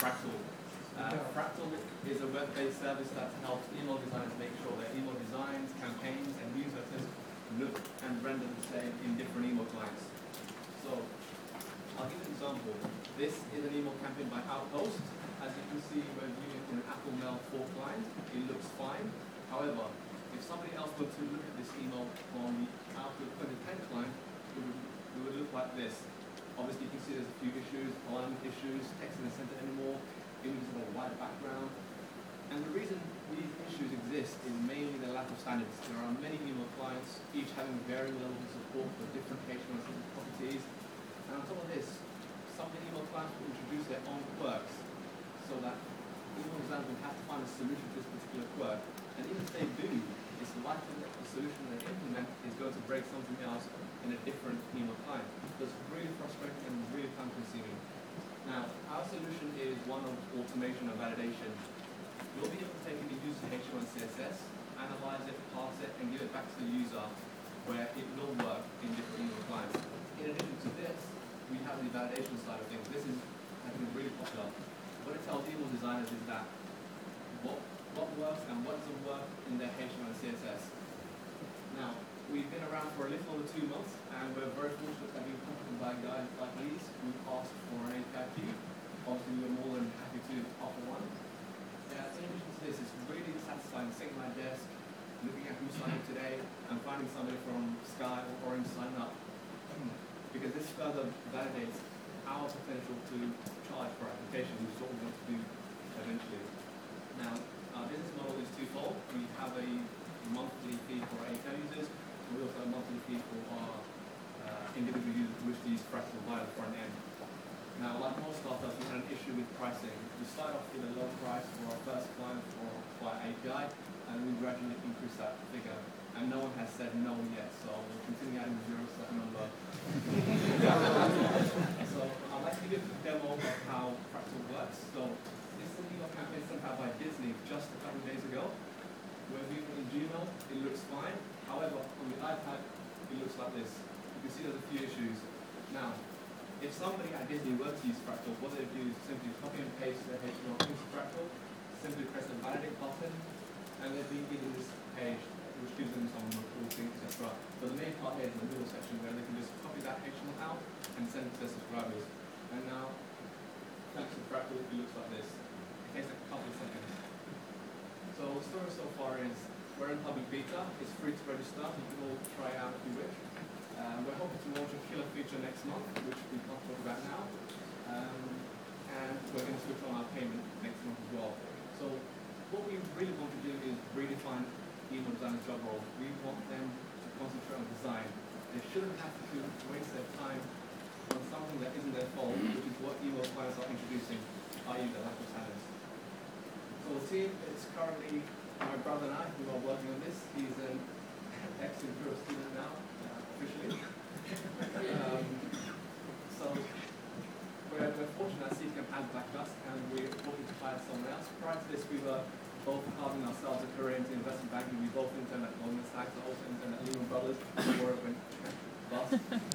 Fractal. Uh, Fractal is a web-based service that helps email designers make sure their email designs, campaigns, and newsletters look and render the same in different email clients. So, I'll give an example. This is an email campaign by Outpost. As you can see, we're viewing it an Apple Mail 4 client. It looks fine. However, if somebody else were to look at this email on the Outlook 2010 client, it would, it would look like this. Obviously, you can see there's a few issues, alignment issues, text in the center anymore, background. And the reason these issues exist is mainly the lack of standards. There are many email clients, each having varying levels of support for different HTML properties. And on top of this, some of the email clients will introduce their own quirks so that email designers will have to find a solution to this particular quirk. And even if they do, it's likely that the solution they implement is going to break something else in a different email client. So it's really frustrating and really time consuming. Now, our solution is automation and validation. You'll be able to take any user HTML and CSS, analyze it, parse it, and give it back to the user where it will work in different email clients. In addition to this, we have the validation side of things. This is, I think, really popular. What it tells email designers is that what, what works and what doesn't work in their HTML and CSS. Now, we've been around for a little over two months, and we're very fortunate to be contacted by guys like these who asked for an API. Obviously, we're more than happy to offer one. Yeah, in addition to this, it's really satisfying sitting at my desk, looking at who signed up today, and finding somebody from Sky or Orange sign up. Because this further validates our potential to charge for applications, which is what we want to do eventually. Now, our business model is twofold. We have a monthly fee for API users, and we also have a monthly fee for our uh, individual users who wish to use Fractal via the front end. Now, like most startups, we had an issue with pricing. We started off with a low price for our first client for via API, and we gradually increased that figure. And no one has said no yet, so we'll continue adding zeros to that number. so I'd like to give a demo of how Fractal works. So this is an email campaign sent out by Disney just a couple of days ago. We're viewing in Gmail, it looks fine. However, on the iPad, it looks like this. You can see there's a few issues. Now, if somebody Disney were to use Fractal, what they do is simply copy and paste their HTML into Fractal, simply press the validate button, and they'll be given this page, which gives them some reporting, etc. But the main part here is the middle section where they can just copy that HTML out and send it to their subscribers. And now, thanks to Fractal, it looks like this. It takes a couple of seconds. So the story so far is we're in public beta. It's free to register. You can all try out if you wish. Um, we're hoping to launch a killer feature next month, which we can't talk about now. Um, and we're going to switch on our payment next month as well. So what we really want to do is redefine email designer's job role. We want them to concentrate on design. They shouldn't have to waste their time on something that isn't their fault, which is what email clients are introducing, i.e. the lack of talent. So the team is currently my brother and I who are working on this. He's an ex-Imperial student now, um, so we're, we're fortunate that Seedcamp has backed us and we're hoping to hire someone else. Prior to this, we were both carving ourselves a career into investment banking. We both interned at Goldman Sachs, also interned at Lehman Brothers, before it went bust.